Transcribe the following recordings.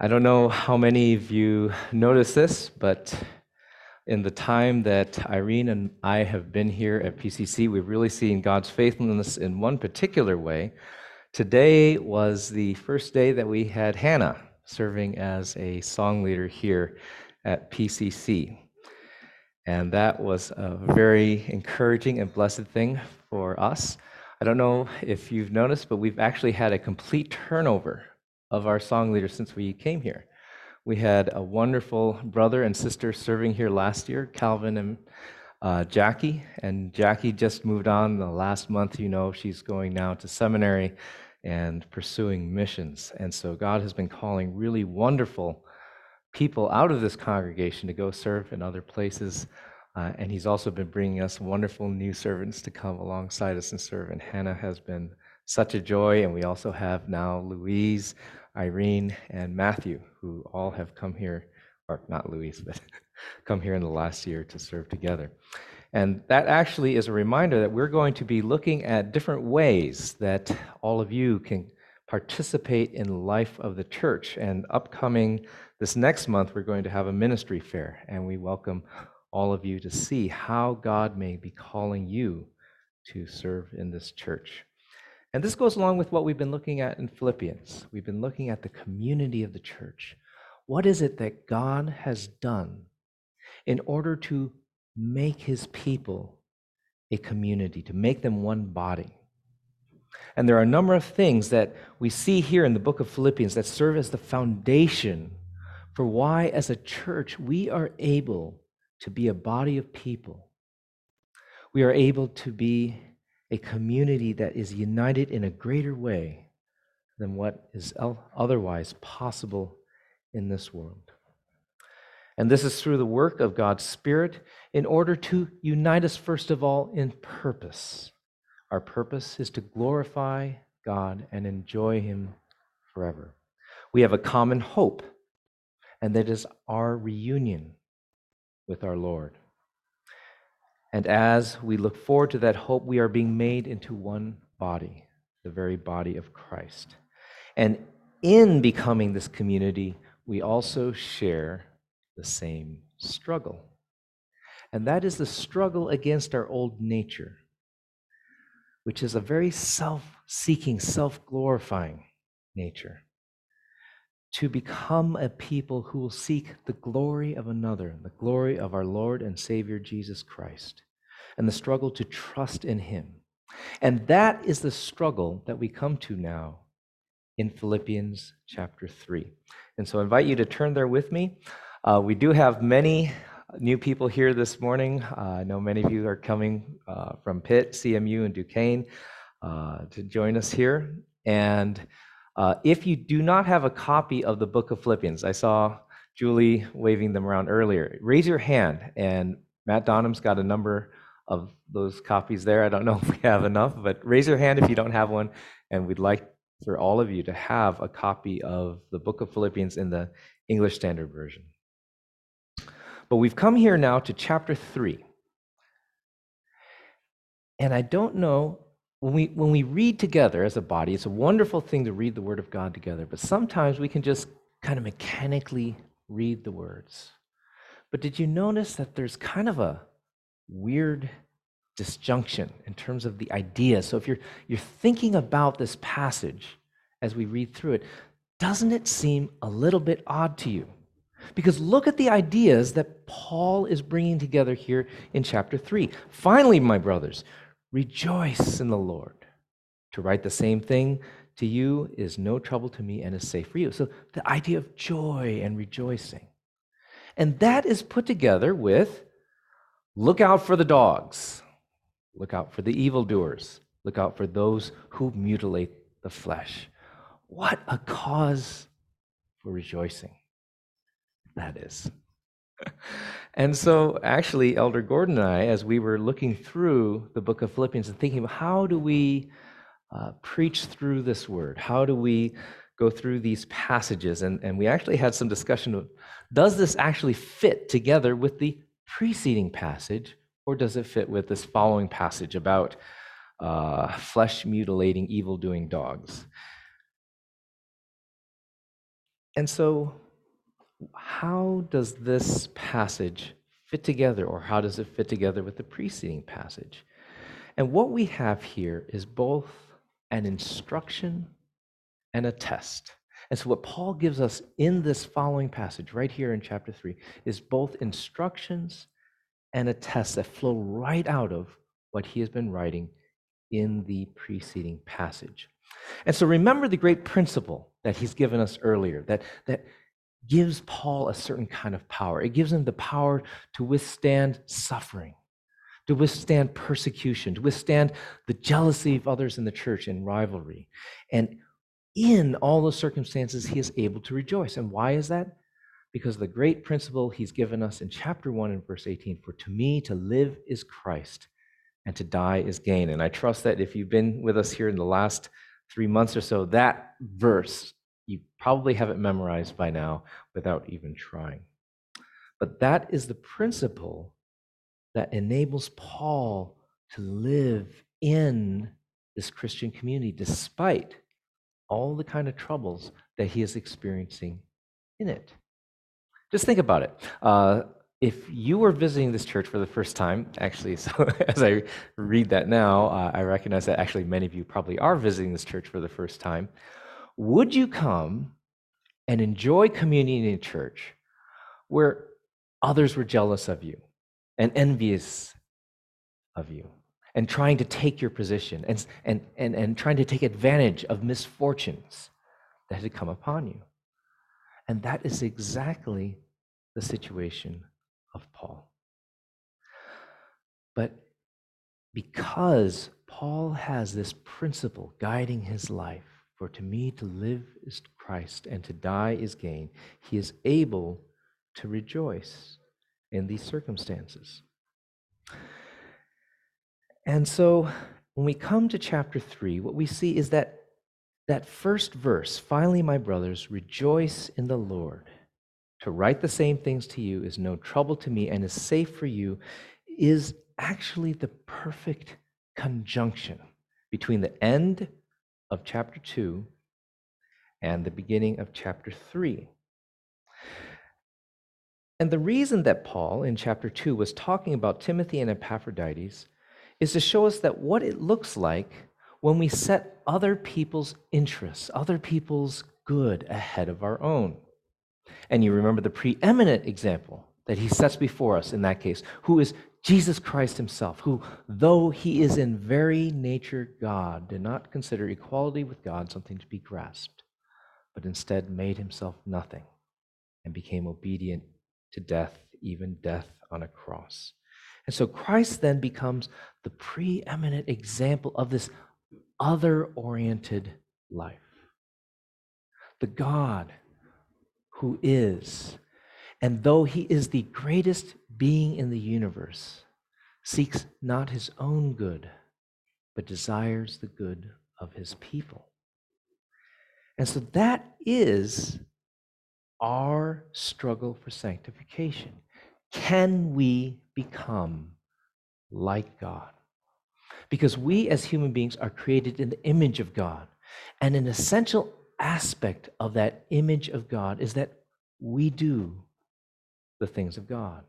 I don't know how many of you noticed this, but in the time that Irene and I have been here at PCC, we've really seen God's faithfulness in one particular way. Today was the first day that we had Hannah serving as a song leader here at PCC. And that was a very encouraging and blessed thing for us. I don't know if you've noticed, but we've actually had a complete turnover of our song leaders since we came here. We had a wonderful brother and sister serving here last year, Calvin and uh, Jackie. And Jackie just moved on the last month. You know, she's going now to seminary and pursuing missions. And so God has been calling really wonderful people out of this congregation to go serve in other places. Uh, and He's also been bringing us wonderful new servants to come alongside us and serve. And Hannah has been such a joy. And we also have now Louise, Irene, and Matthew, who all have come here, or not Louise, but come here in the last year to serve together. And that actually is a reminder that we're going to be looking at different ways that all of you can participate in life of the church. And upcoming this next month, we're going to have a ministry fair, and we welcome all of you to see how God may be calling you to serve in this church. And this goes along with what we've been looking at in Philippians. We've been looking at the community of the church. What is it that God has done in order to make his people a community, to make them one body? And there are a number of things that we see here in the book of Philippians that serve as the foundation for why, as a church, we are able to be a body of people. We are able to be a community that is united in a greater way than what is otherwise possible in this world. And this is through the work of God's Spirit in order to unite us, first of all, in purpose. Our purpose is to glorify God and enjoy Him forever. We have a common hope, and that is our reunion with our Lord. And as we look forward to that hope, we are being made into one body, the very body of Christ. And in becoming this community, we also share the same struggle. And that is the struggle against our old nature, which is a very self seeking, self glorifying nature to become a people who will seek the glory of another, the glory of our Lord and Savior Jesus Christ, and the struggle to trust in Him. And that is the struggle that we come to now in Philippians chapter 3. And so I invite you to turn there with me. Uh, we do have many new people here this morning. Uh, I know many of you are coming uh, from Pitt, CMU, and Duquesne uh, to join us here. And uh, if you do not have a copy of the book of Philippians, I saw Julie waving them around earlier. Raise your hand, and Matt Donham's got a number of those copies there. I don't know if we have enough, but raise your hand if you don't have one, and we'd like for all of you to have a copy of the book of Philippians in the English Standard Version. But we've come here now to chapter 3. And I don't know when we, when we read together as a body, it's a wonderful thing to read the Word of God together, but sometimes we can just kind of mechanically read the words. But did you notice that there's kind of a weird disjunction in terms of the idea? So if you're, you're thinking about this passage as we read through it, doesn't it seem a little bit odd to you? Because look at the ideas that Paul is bringing together here in chapter 3. Finally, my brothers, Rejoice in the Lord. To write the same thing to you is no trouble to me and is safe for you. So the idea of joy and rejoicing. And that is put together with look out for the dogs, look out for the evildoers, look out for those who mutilate the flesh. What a cause for rejoicing that is. and so, actually, Elder Gordon and I, as we were looking through the book of Philippians and thinking, how do we uh, preach through this word? How do we go through these passages? And, and we actually had some discussion of does this actually fit together with the preceding passage, or does it fit with this following passage about uh, flesh mutilating, evil doing dogs? And so, how does this passage fit together, or how does it fit together with the preceding passage? And what we have here is both an instruction and a test. And so, what Paul gives us in this following passage, right here in chapter 3, is both instructions and a test that flow right out of what he has been writing in the preceding passage. And so, remember the great principle that he's given us earlier that, that gives Paul a certain kind of power. It gives him the power to withstand suffering, to withstand persecution, to withstand the jealousy of others in the church and rivalry. And in all those circumstances, he is able to rejoice. And why is that? Because the great principle he's given us in chapter 1 and verse 18 for to me to live is Christ and to die is gain. And I trust that if you've been with us here in the last three months or so, that verse, you probably have it memorized by now without even trying. But that is the principle that enables Paul to live in this Christian community despite all the kind of troubles that he is experiencing in it. Just think about it. Uh, if you were visiting this church for the first time, actually, so as I read that now, uh, I recognize that actually many of you probably are visiting this church for the first time. Would you come and enjoy communion in a church where others were jealous of you and envious of you? And trying to take your position and, and, and, and trying to take advantage of misfortunes that had come upon you. And that is exactly the situation of Paul. But because Paul has this principle guiding his life, for to me to live is Christ and to die is gain, he is able to rejoice in these circumstances. And so when we come to chapter 3, what we see is that that first verse, finally, my brothers, rejoice in the Lord. To write the same things to you is no trouble to me and is safe for you, is actually the perfect conjunction between the end of chapter 2 and the beginning of chapter 3. And the reason that Paul in chapter 2 was talking about Timothy and Epaphroditus is to show us that what it looks like when we set other people's interests, other people's good ahead of our own. And you remember the preeminent example that he sets before us in that case, who is Jesus Christ himself, who, though he is in very nature God, did not consider equality with God something to be grasped, but instead made himself nothing and became obedient to death, even death on a cross. And so Christ then becomes the preeminent example of this other oriented life. The God who is, and though he is the greatest being in the universe, seeks not his own good, but desires the good of his people. And so that is our struggle for sanctification. Can we become like God? Because we as human beings are created in the image of God. And an essential aspect of that image of God is that we do the things of God.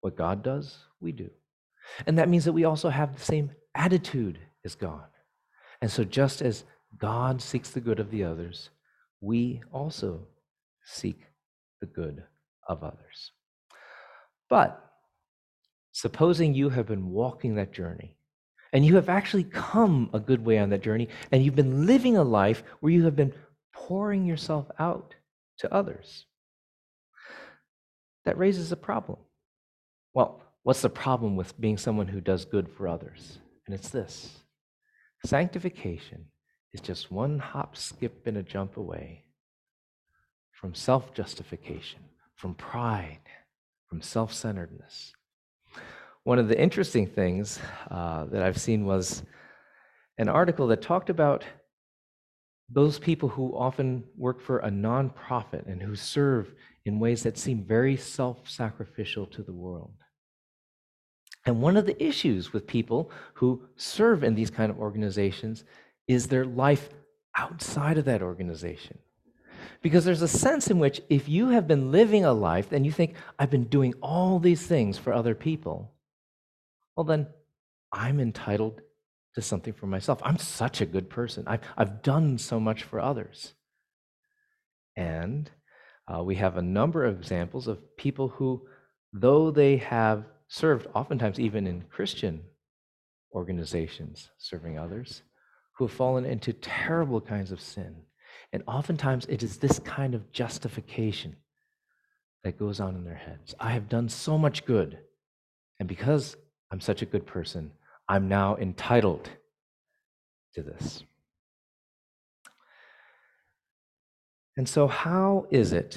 What God does, we do. And that means that we also have the same attitude as God. And so, just as God seeks the good of the others, we also seek the good of others. But supposing you have been walking that journey and you have actually come a good way on that journey and you've been living a life where you have been pouring yourself out to others. That raises a problem. Well, what's the problem with being someone who does good for others? And it's this sanctification is just one hop, skip, and a jump away from self justification, from pride, from self centeredness. One of the interesting things uh, that I've seen was an article that talked about those people who often work for a nonprofit and who serve in ways that seem very self sacrificial to the world. And one of the issues with people who serve in these kind of organizations is their life outside of that organization. Because there's a sense in which if you have been living a life and you think, I've been doing all these things for other people, well, then I'm entitled to something for myself. I'm such a good person. I've, I've done so much for others. And uh, we have a number of examples of people who, though they have served, oftentimes even in Christian organizations, serving others, who have fallen into terrible kinds of sin and oftentimes it is this kind of justification that goes on in their heads. I have done so much good. And because I'm such a good person, I'm now entitled to this. And so, how is it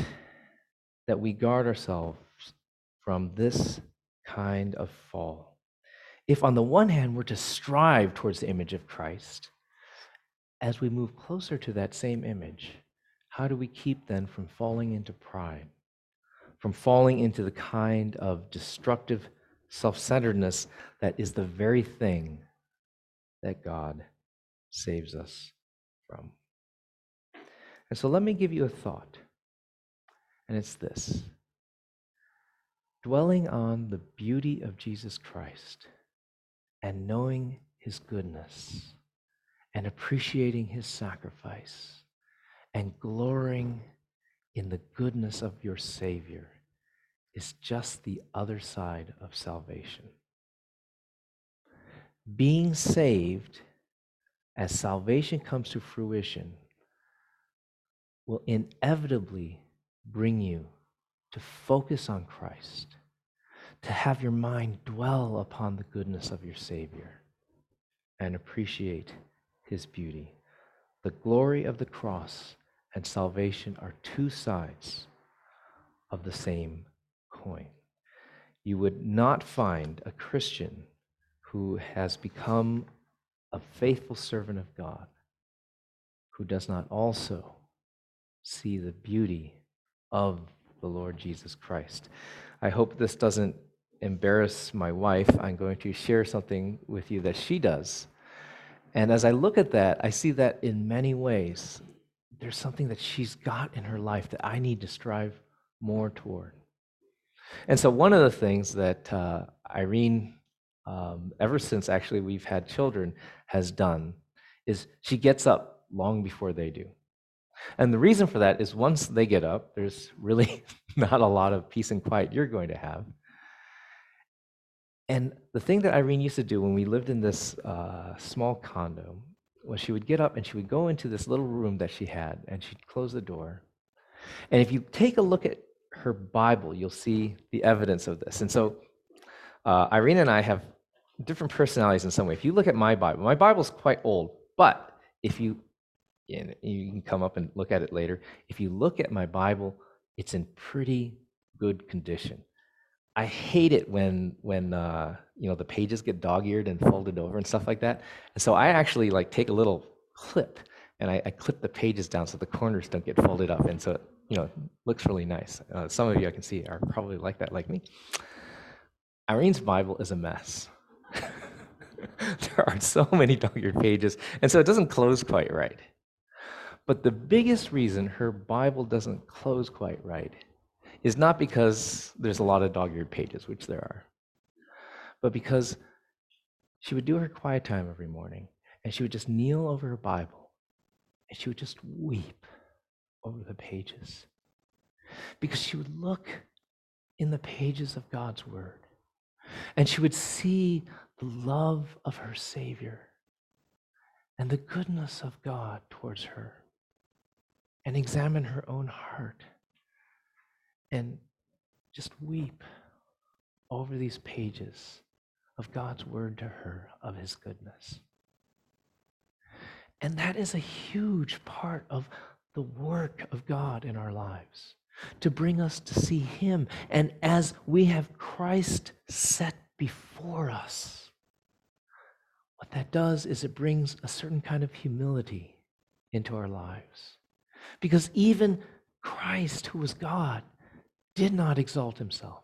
that we guard ourselves from this kind of fall? If, on the one hand, we're to strive towards the image of Christ, as we move closer to that same image, how do we keep then from falling into pride, from falling into the kind of destructive self centeredness that is the very thing that God saves us from? And so let me give you a thought, and it's this dwelling on the beauty of Jesus Christ and knowing his goodness and appreciating his sacrifice and glorying in the goodness of your Savior is just the other side of salvation. Being saved, as salvation comes to fruition, will inevitably bring you to focus on Christ, to have your mind dwell upon the goodness of your Savior, and appreciate his beauty. The glory of the cross and salvation are two sides of the same coin. You would not find a Christian who has become a faithful servant of God who does not also see the beauty of the Lord Jesus Christ. I hope this doesn't embarrass my wife. I'm going to share something with you that she does and as I look at that, I see that in many ways, there's something that she's got in her life that I need to strive more toward. And so, one of the things that uh, Irene, um, ever since actually we've had children, has done is she gets up long before they do. And the reason for that is once they get up, there's really not a lot of peace and quiet you're going to have. And the thing that Irene used to do when we lived in this uh, small condo was she would get up and she would go into this little room that she had and she'd close the door. And if you take a look at her Bible, you'll see the evidence of this. And so uh, Irene and I have different personalities in some way. If you look at my Bible, my Bible's quite old, but if you and you can come up and look at it later. If you look at my Bible, it's in pretty good condition. I hate it when when uh, you know the pages get dog-eared and folded over and stuff like that. And so I actually like take a little clip and I, I clip the pages down so the corners don't get folded up, and so it, you know looks really nice. Uh, some of you I can see are probably like that, like me. Irene's Bible is a mess. there are so many dog-eared pages, and so it doesn't close quite right. But the biggest reason her Bible doesn't close quite right is not because there's a lot of dog eared pages, which there are, but because she would do her quiet time every morning and she would just kneel over her Bible and she would just weep over the pages because she would look in the pages of God's Word and she would see the love of her Savior and the goodness of God towards her and examine her own heart and just weep over these pages of God's word to her of his goodness. And that is a huge part of the work of God in our lives to bring us to see him. And as we have Christ set before us, what that does is it brings a certain kind of humility into our lives. Because even Christ, who was God, did not exalt himself,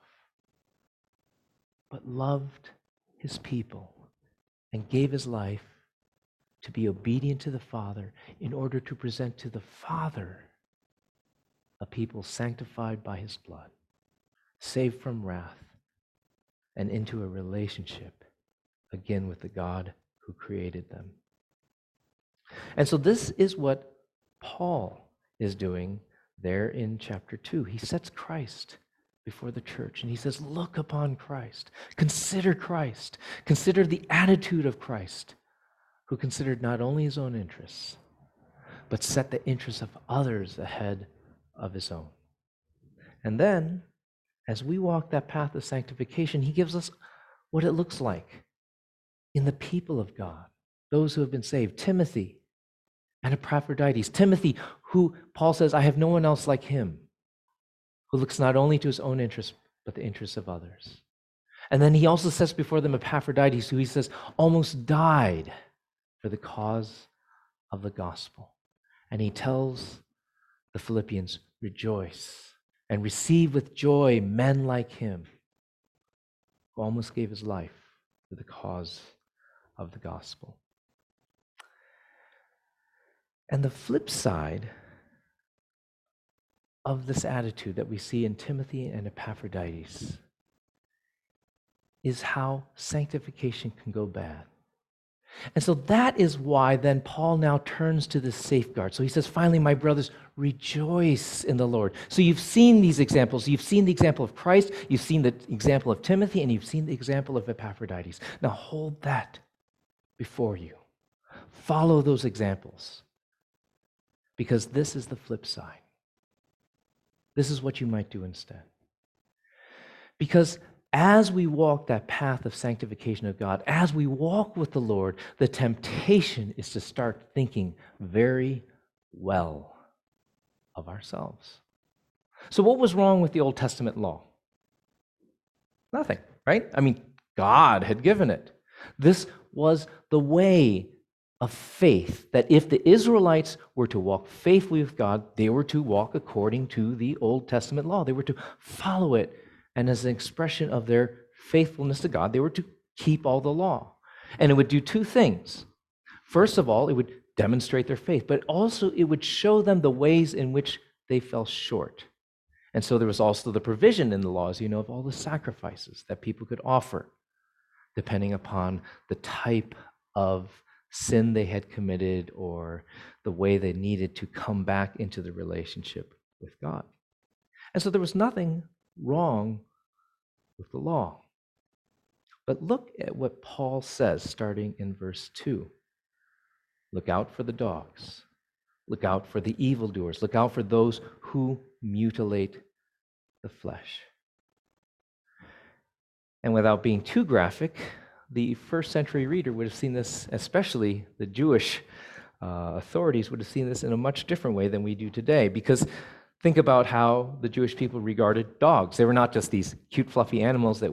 but loved his people and gave his life to be obedient to the Father in order to present to the Father a people sanctified by his blood, saved from wrath, and into a relationship again with the God who created them. And so, this is what Paul is doing there in chapter 2. He sets Christ before the church and he says, Look upon Christ. Consider Christ. Consider the attitude of Christ, who considered not only his own interests, but set the interests of others ahead of his own. And then, as we walk that path of sanctification, he gives us what it looks like in the people of God, those who have been saved. Timothy and Epaphroditus. Timothy, who Paul says, I have no one else like him, who looks not only to his own interests, but the interests of others. And then he also sets before them Epaphroditus, who he says almost died for the cause of the gospel. And he tells the Philippians, rejoice and receive with joy men like him, who almost gave his life for the cause of the gospel. And the flip side of this attitude that we see in Timothy and Epaphroditus is how sanctification can go bad. And so that is why then Paul now turns to the safeguard. So he says, finally, my brothers, rejoice in the Lord. So you've seen these examples. You've seen the example of Christ, you've seen the example of Timothy, and you've seen the example of Epaphroditus. Now hold that before you. Follow those examples. Because this is the flip side. This is what you might do instead. Because as we walk that path of sanctification of God, as we walk with the Lord, the temptation is to start thinking very well of ourselves. So, what was wrong with the Old Testament law? Nothing, right? I mean, God had given it. This was the way of faith that if the Israelites were to walk faithfully with God, they were to walk according to the Old Testament law. They were to follow it and as an expression of their faithfulness to God, they were to keep all the law. And it would do two things. First of all, it would demonstrate their faith, but also it would show them the ways in which they fell short. And so there was also the provision in the laws, you know, of all the sacrifices that people could offer, depending upon the type of sin they had committed or the way they needed to come back into the relationship with God. And so there was nothing wrong with the law. But look at what Paul says starting in verse 2. Look out for the dogs. Look out for the evildoers. Look out for those who mutilate the flesh. And without being too graphic, the first century reader would have seen this, especially the Jewish uh, authorities would have seen this in a much different way than we do today. Because Think about how the Jewish people regarded dogs. They were not just these cute, fluffy animals that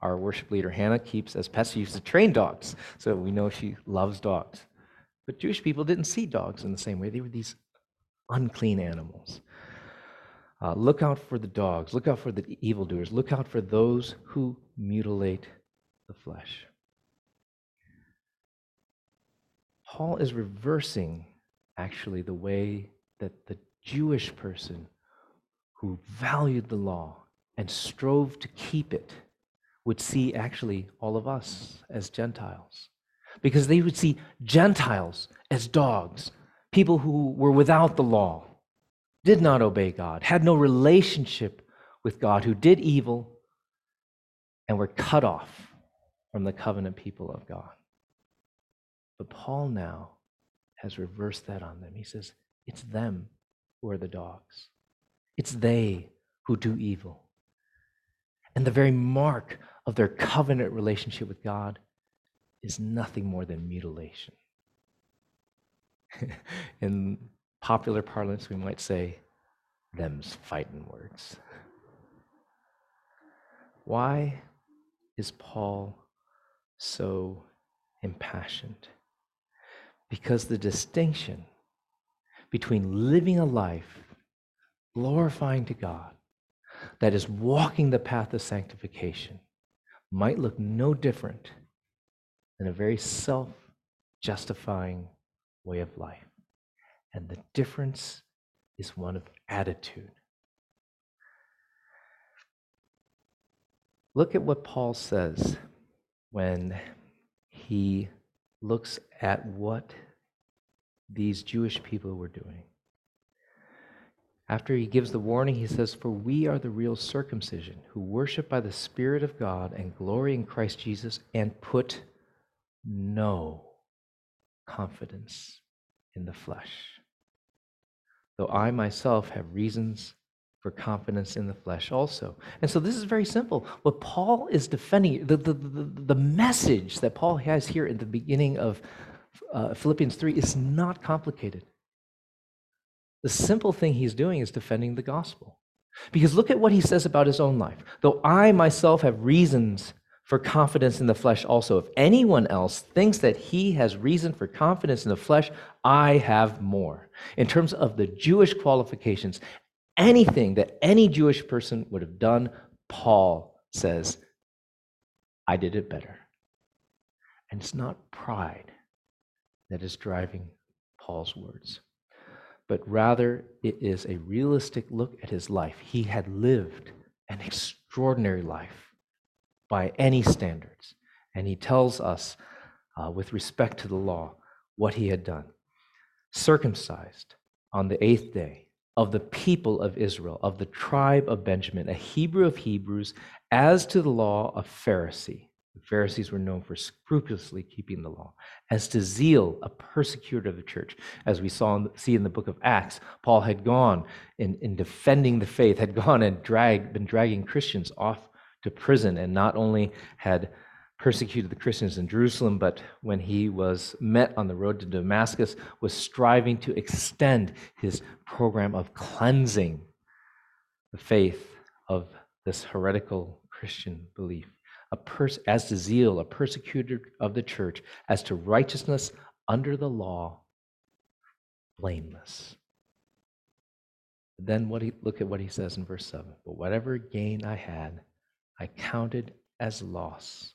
our worship leader Hannah keeps as pets. She used to train dogs, so we know she loves dogs. But Jewish people didn't see dogs in the same way. They were these unclean animals. Uh, look out for the dogs. Look out for the evildoers. Look out for those who mutilate the flesh. Paul is reversing, actually, the way that the Jewish person who valued the law and strove to keep it would see actually all of us as Gentiles. Because they would see Gentiles as dogs, people who were without the law, did not obey God, had no relationship with God, who did evil, and were cut off from the covenant people of God. But Paul now has reversed that on them. He says, it's them who are the dogs. It's they who do evil. And the very mark of their covenant relationship with God is nothing more than mutilation. In popular parlance, we might say, them's fighting words. Why is Paul so impassioned? Because the distinction between living a life glorifying to God, that is walking the path of sanctification, might look no different than a very self justifying way of life. And the difference is one of attitude. Look at what Paul says when he looks at what these Jewish people were doing. After he gives the warning, he says, For we are the real circumcision, who worship by the Spirit of God and glory in Christ Jesus and put no confidence in the flesh. Though I myself have reasons for confidence in the flesh also. And so this is very simple. What Paul is defending, the, the, the, the message that Paul has here at the beginning of uh, Philippians 3 is not complicated. The simple thing he's doing is defending the gospel. Because look at what he says about his own life. Though I myself have reasons for confidence in the flesh also, if anyone else thinks that he has reason for confidence in the flesh, I have more. In terms of the Jewish qualifications, anything that any Jewish person would have done, Paul says, I did it better. And it's not pride that is driving Paul's words, but rather it is a realistic look at his life. He had lived an extraordinary life by any standards. And he tells us, uh, with respect to the law, what he had done. Circumcised on the eighth day, of the people of Israel, of the tribe of Benjamin, a Hebrew of Hebrews, as to the law, a Pharisee. The Pharisees were known for scrupulously keeping the law. As to zeal, a persecutor of the church. As we saw in, see in the book of Acts, Paul had gone in, in defending the faith, had gone and dragged, been dragging Christians off to prison, and not only had persecuted the Christians in Jerusalem, but when he was met on the road to Damascus, was striving to extend his program of cleansing the faith of this heretical Christian belief. A pers- as to zeal, a persecutor of the church, as to righteousness under the law, blameless. Then what he, look at what he says in verse 7. But whatever gain I had, I counted as loss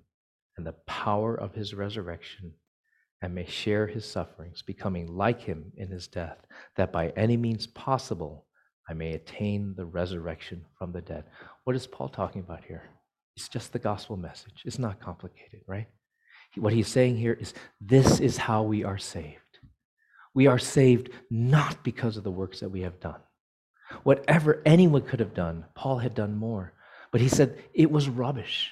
and the power of his resurrection and may share his sufferings, becoming like him in his death, that by any means possible I may attain the resurrection from the dead. What is Paul talking about here? It's just the gospel message. It's not complicated, right? What he's saying here is this is how we are saved. We are saved not because of the works that we have done. Whatever anyone could have done, Paul had done more. But he said it was rubbish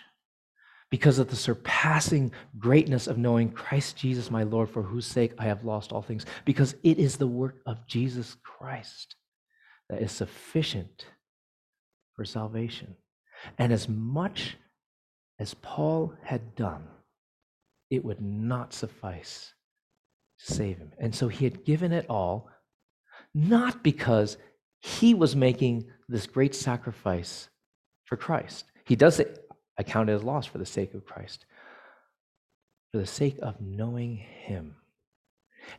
because of the surpassing greatness of knowing Christ Jesus, my Lord, for whose sake I have lost all things, because it is the work of Jesus Christ that is sufficient for salvation. And as much as Paul had done, it would not suffice to save him. And so he had given it all, not because he was making this great sacrifice for Christ. He does it I count it as loss for the sake of Christ, for the sake of knowing Him.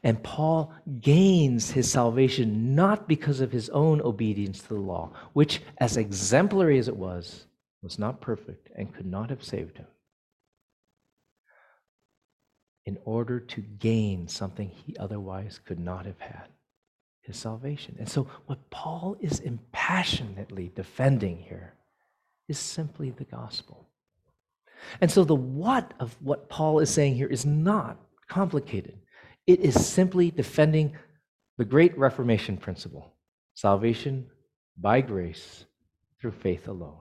And Paul gains his salvation not because of his own obedience to the law, which, as exemplary as it was, was not perfect and could not have saved him, in order to gain something he otherwise could not have had his salvation. And so, what Paul is impassionately defending here is simply the gospel. And so the what of what Paul is saying here is not complicated. It is simply defending the great Reformation principle salvation by grace through faith alone.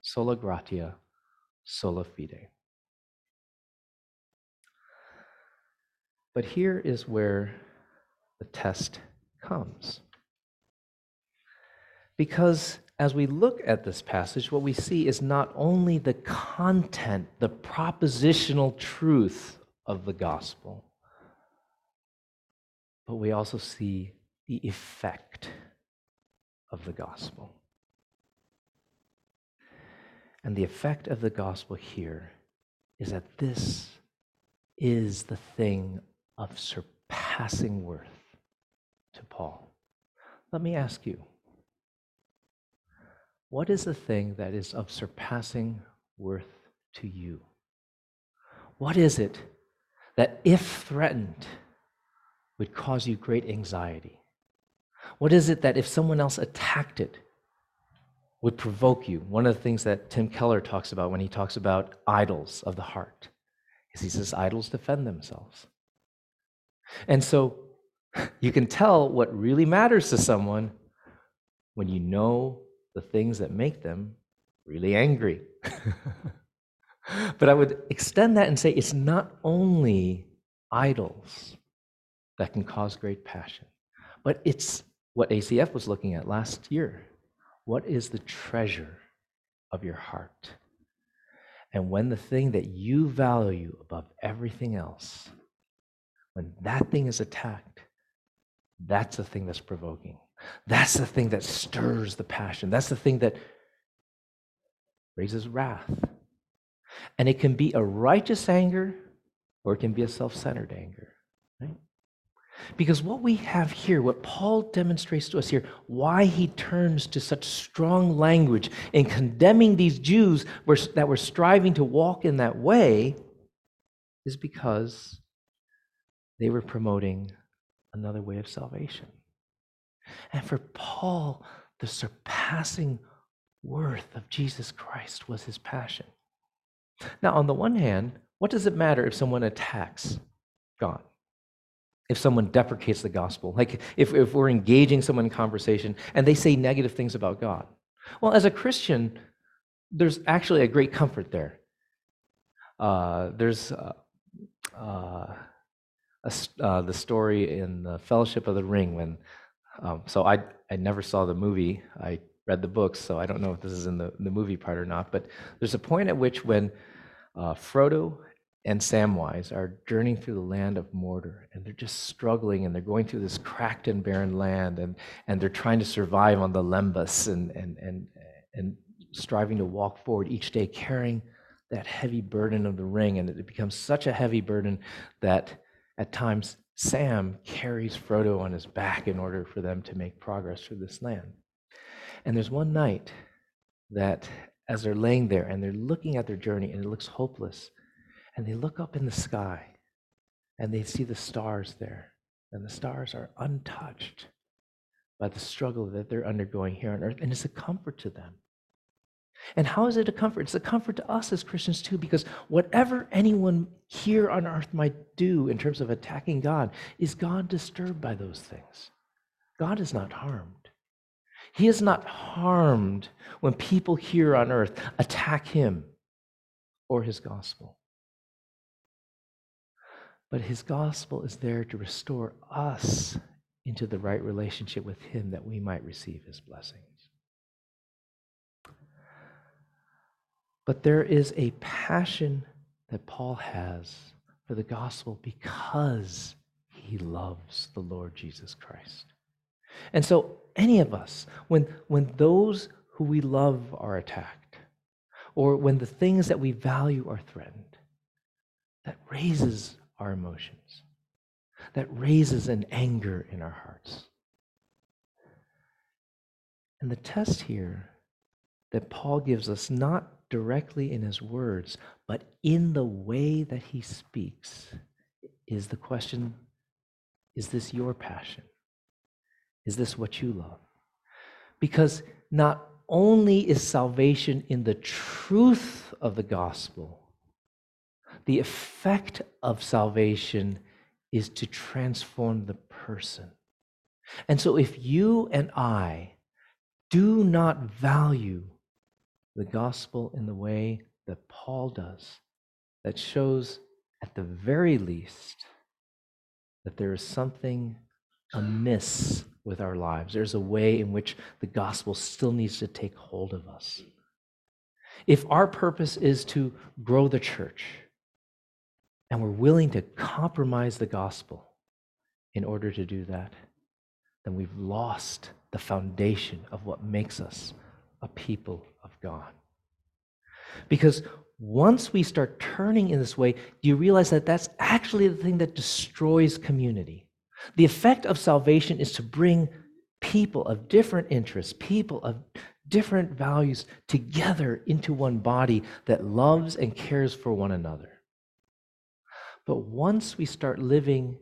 Sola gratia, sola fide. But here is where the test comes. Because as we look at this passage, what we see is not only the content, the propositional truth of the gospel, but we also see the effect of the gospel. And the effect of the gospel here is that this is the thing of surpassing worth to Paul. Let me ask you what is the thing that is of surpassing worth to you? What is it that, if threatened, would cause you great anxiety? What is it that, if someone else attacked it, would provoke you? One of the things that Tim Keller talks about when he talks about idols of the heart is he says idols defend themselves. And so you can tell what really matters to someone when you know the things that make them really angry. but I would extend that and say it's not only idols that can cause great passion, but it's what ACF was looking at last year. What is the treasure of your heart? And when the thing that you value above everything else, when that thing is attacked, that's the thing that's provoking. That's the thing that stirs the passion. That's the thing that raises wrath. And it can be a righteous anger or it can be a self centered anger. Right? Because what we have here, what Paul demonstrates to us here, why he turns to such strong language in condemning these Jews that were striving to walk in that way, is because they were promoting another way of salvation. And for Paul, the surpassing worth of Jesus Christ was his passion. Now, on the one hand, what does it matter if someone attacks God? If someone deprecates the gospel? Like if, if we're engaging someone in conversation and they say negative things about God? Well, as a Christian, there's actually a great comfort there. Uh, there's uh, uh, uh, the story in the Fellowship of the Ring when, um, so I, I never saw the movie. I read the books, so I don't know if this is in the, the movie part or not. But there's a point at which when uh, Frodo and Samwise are journeying through the land of Mordor, and they're just struggling, and they're going through this cracked and barren land, and, and they're trying to survive on the Lembas, and, and, and, and striving to walk forward each day, carrying that heavy burden of the ring, and it becomes such a heavy burden that at times Sam carries Frodo on his back in order for them to make progress through this land. And there's one night that, as they're laying there and they're looking at their journey and it looks hopeless, and they look up in the sky and they see the stars there, and the stars are untouched by the struggle that they're undergoing here on earth, and it's a comfort to them. And how is it a comfort? It's a comfort to us as Christians too, because whatever anyone here on earth might do in terms of attacking God, is God disturbed by those things? God is not harmed. He is not harmed when people here on earth attack him or his gospel. But his gospel is there to restore us into the right relationship with him that we might receive his blessings. But there is a passion that Paul has for the gospel because he loves the Lord Jesus Christ. And so, any of us, when, when those who we love are attacked, or when the things that we value are threatened, that raises our emotions, that raises an anger in our hearts. And the test here that Paul gives us, not directly in his words, but in the way that he speaks, is the question is this your passion? Is this what you love? Because not only is salvation in the truth of the gospel, the effect of salvation is to transform the person. And so if you and I do not value the gospel in the way that Paul does, that shows at the very least that there is something amiss with our lives. There's a way in which the gospel still needs to take hold of us. If our purpose is to grow the church, and we're willing to compromise the gospel in order to do that, then we've lost the foundation of what makes us a people of God. Because once we start turning in this way, do you realize that that's actually the thing that destroys community? The effect of salvation is to bring people of different interests, people of different values together into one body that loves and cares for one another. But once we start living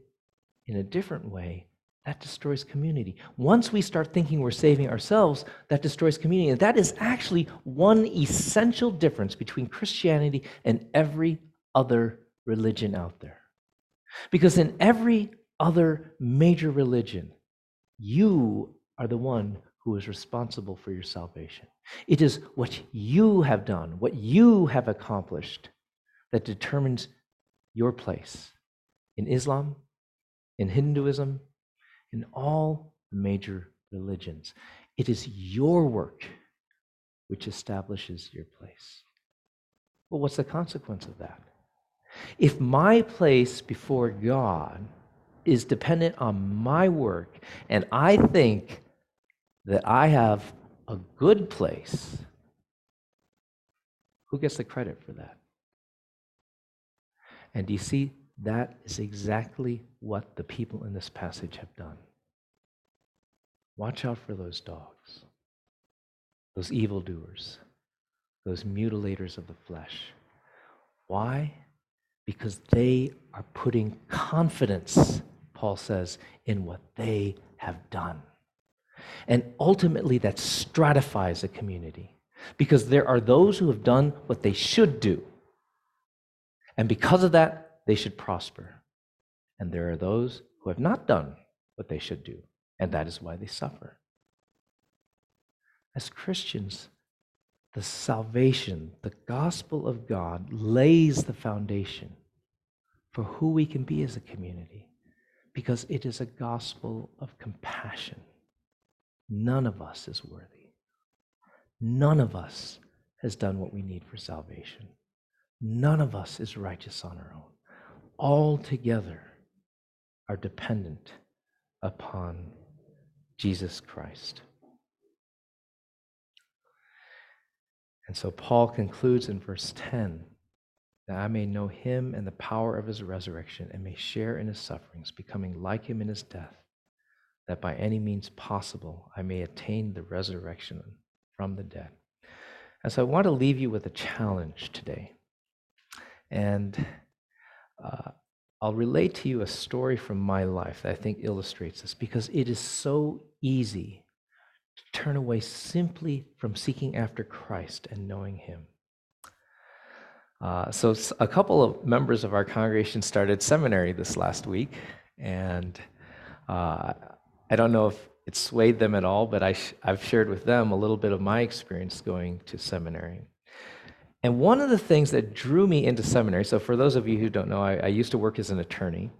in a different way, that destroys community. Once we start thinking we're saving ourselves, that destroys community. And that is actually one essential difference between Christianity and every other religion out there. Because in every other major religion, you are the one who is responsible for your salvation. It is what you have done, what you have accomplished, that determines your place in Islam, in Hinduism, in all the major religions. It is your work which establishes your place. Well, what's the consequence of that? If my place before God is dependent on my work, and I think that I have a good place, who gets the credit for that? And do you see, that is exactly what the people in this passage have done. Watch out for those dogs, those evildoers, those mutilators of the flesh. Why? Because they are putting confidence, Paul says, in what they have done. And ultimately, that stratifies a community because there are those who have done what they should do. And because of that, they should prosper. And there are those who have not done what they should do, and that is why they suffer. As Christians, the salvation, the gospel of God lays the foundation for who we can be as a community because it is a gospel of compassion. None of us is worthy. None of us has done what we need for salvation. None of us is righteous on our own. All together are dependent upon Jesus Christ. And so Paul concludes in verse 10 that I may know him and the power of his resurrection and may share in his sufferings, becoming like him in his death, that by any means possible I may attain the resurrection from the dead. And so I want to leave you with a challenge today. And uh, I'll relate to you a story from my life that I think illustrates this because it is so easy to turn away simply from seeking after Christ and knowing Him. Uh, so, a couple of members of our congregation started seminary this last week, and uh, I don't know if it swayed them at all, but I have shared with them a little bit of my experience going to seminary. And one of the things that drew me into seminary, so for those of you who don't know, I, I used to work as an attorney,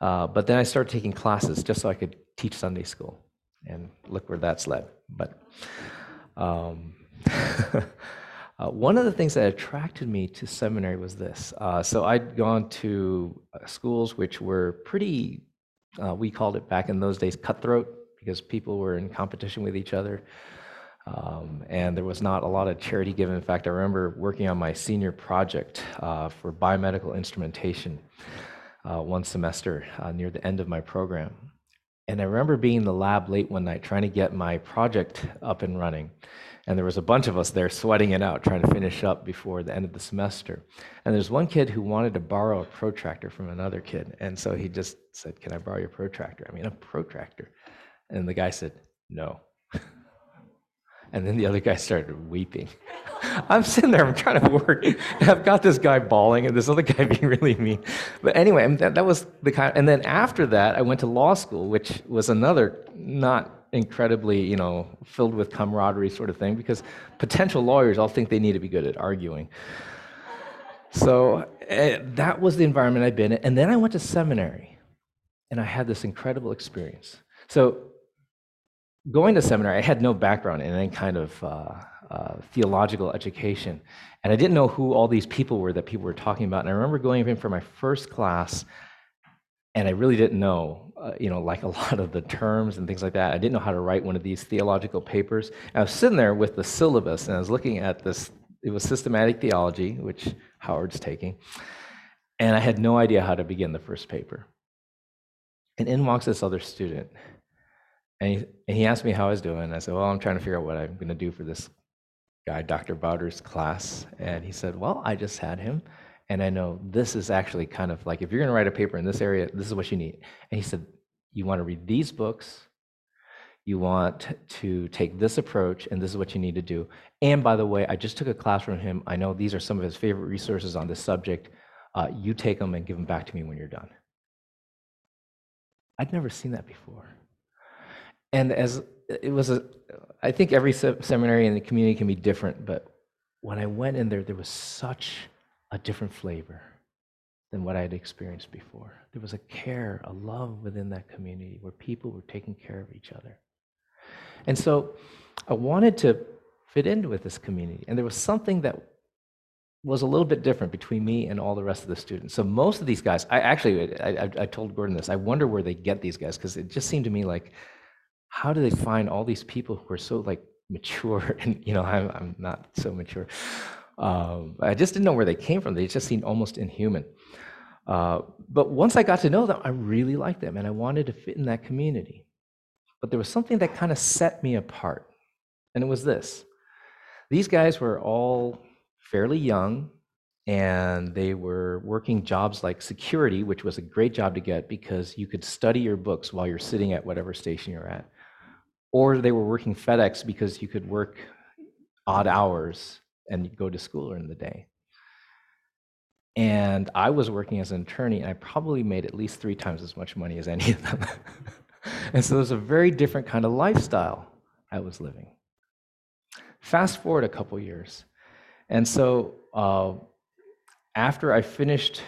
uh, but then I started taking classes just so I could teach Sunday school. And look where that's led. But um, uh, one of the things that attracted me to seminary was this. Uh, so I'd gone to uh, schools which were pretty, uh, we called it back in those days, cutthroat, because people were in competition with each other. Um, and there was not a lot of charity given. In fact, I remember working on my senior project uh, for biomedical instrumentation uh, one semester uh, near the end of my program. And I remember being in the lab late one night trying to get my project up and running. And there was a bunch of us there sweating it out, trying to finish up before the end of the semester. And there's one kid who wanted to borrow a protractor from another kid. And so he just said, Can I borrow your protractor? I mean, a protractor. And the guy said, No. And then the other guy started weeping. I'm sitting there, I'm trying to work, I've got this guy bawling and this other guy being really mean. But anyway, that, that was the kind. Of, and then after that, I went to law school, which was another not incredibly, you know, filled with camaraderie sort of thing, because potential lawyers all think they need to be good at arguing. So uh, that was the environment I'd been in. And then I went to seminary, and I had this incredible experience. So going to seminary, I had no background in any kind of uh, uh, theological education. And I didn't know who all these people were that people were talking about. And I remember going in for my first class, and I really didn't know uh, you know, like a lot of the terms and things like that. I didn't know how to write one of these theological papers. And I was sitting there with the syllabus and I was looking at this. It was systematic theology, which Howard's taking. And I had no idea how to begin the first paper. And in walks this other student. And he, and he asked me how I was doing. I said, Well, I'm trying to figure out what I'm going to do for this guy, Dr. Bowder's class. And he said, Well, I just had him. And I know this is actually kind of like if you're going to write a paper in this area, this is what you need. And he said, You want to read these books, you want to take this approach, and this is what you need to do. And by the way, I just took a class from him. I know these are some of his favorite resources on this subject. Uh, you take them and give them back to me when you're done. I'd never seen that before. And as it was a, I think every seminary in the community can be different, but when I went in there, there was such a different flavor than what I had experienced before. There was a care, a love within that community where people were taking care of each other. And so I wanted to fit in with this community. And there was something that was a little bit different between me and all the rest of the students. So most of these guys, I actually, I, I, I told Gordon this, I wonder where they get these guys because it just seemed to me like, how do they find all these people who are so like mature? And, you know, I'm, I'm not so mature. Um, I just didn't know where they came from. They just seemed almost inhuman. Uh, but once I got to know them, I really liked them and I wanted to fit in that community. But there was something that kind of set me apart, and it was this. These guys were all fairly young and they were working jobs like security, which was a great job to get because you could study your books while you're sitting at whatever station you're at. Or they were working FedEx because you could work odd hours and go to school during the day. And I was working as an attorney, and I probably made at least three times as much money as any of them. and so it was a very different kind of lifestyle I was living. Fast forward a couple years. And so uh, after I finished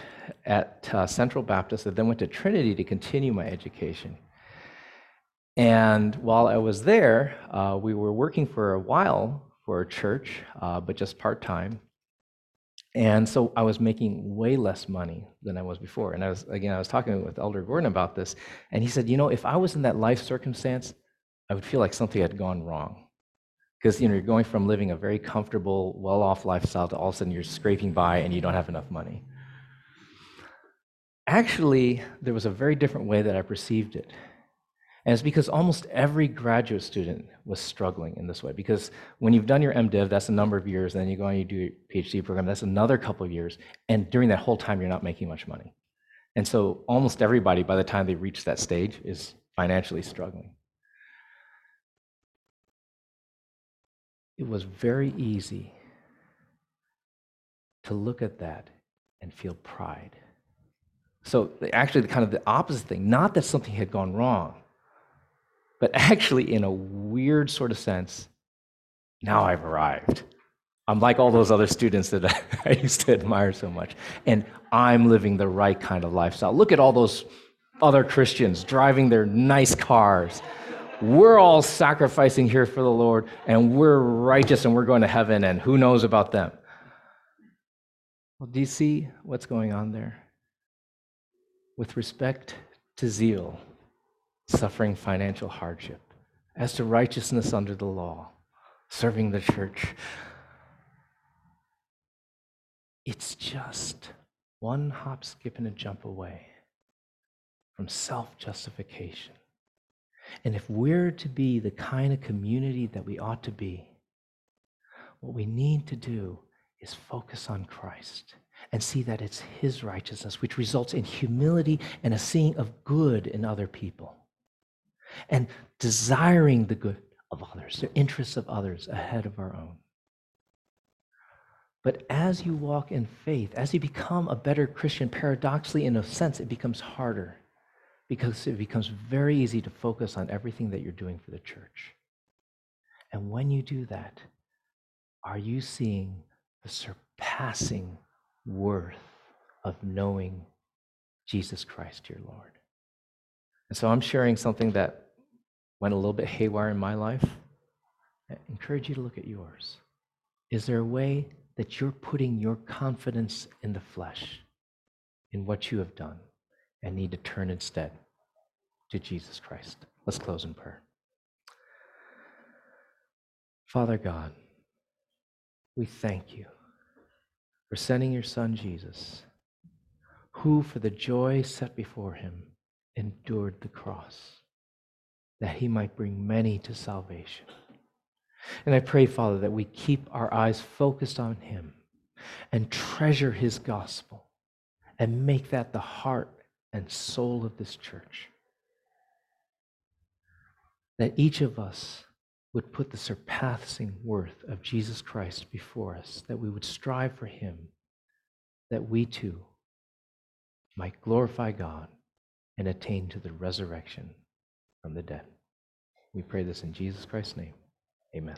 at uh, Central Baptist, I then went to Trinity to continue my education. And while I was there, uh, we were working for a while for a church, uh, but just part time. And so I was making way less money than I was before. And I was, again, I was talking with Elder Gordon about this, and he said, You know, if I was in that life circumstance, I would feel like something had gone wrong. Because you know, you're going from living a very comfortable, well off lifestyle to all of a sudden you're scraping by and you don't have enough money. Actually, there was a very different way that I perceived it. And it's because almost every graduate student was struggling in this way. Because when you've done your MDiv, that's a number of years, and then you go and you do your PhD program, that's another couple of years. And during that whole time, you're not making much money. And so almost everybody, by the time they reach that stage, is financially struggling. It was very easy to look at that and feel pride. So, actually, kind of the opposite thing not that something had gone wrong, but actually, in a weird sort of sense, now I've arrived. I'm like all those other students that I used to admire so much. And I'm living the right kind of lifestyle. Look at all those other Christians driving their nice cars. We're all sacrificing here for the Lord, and we're righteous and we're going to heaven, and who knows about them? Well, do you see what's going on there? With respect to zeal, suffering financial hardship, as to righteousness under the law, serving the church. It's just one hop, skip, and a jump away from self justification. And if we're to be the kind of community that we ought to be, what we need to do is focus on Christ and see that it's His righteousness, which results in humility and a seeing of good in other people and desiring the good of others, the interests of others ahead of our own. But as you walk in faith, as you become a better Christian, paradoxically, in a sense, it becomes harder because it becomes very easy to focus on everything that you're doing for the church. And when you do that, are you seeing the surpassing worth of knowing Jesus Christ, your Lord? And so I'm sharing something that went a little bit haywire in my life. I encourage you to look at yours. Is there a way that you're putting your confidence in the flesh, in what you have done, and need to turn instead to Jesus Christ. Let's close in prayer. Father God, we thank you for sending your Son Jesus, who, for the joy set before him, endured the cross, that he might bring many to salvation. And I pray, Father, that we keep our eyes focused on him and treasure his gospel and make that the heart and soul of this church. That each of us would put the surpassing worth of Jesus Christ before us, that we would strive for him, that we too might glorify God and attain to the resurrection from the dead. We pray this in Jesus Christ's name. Amen.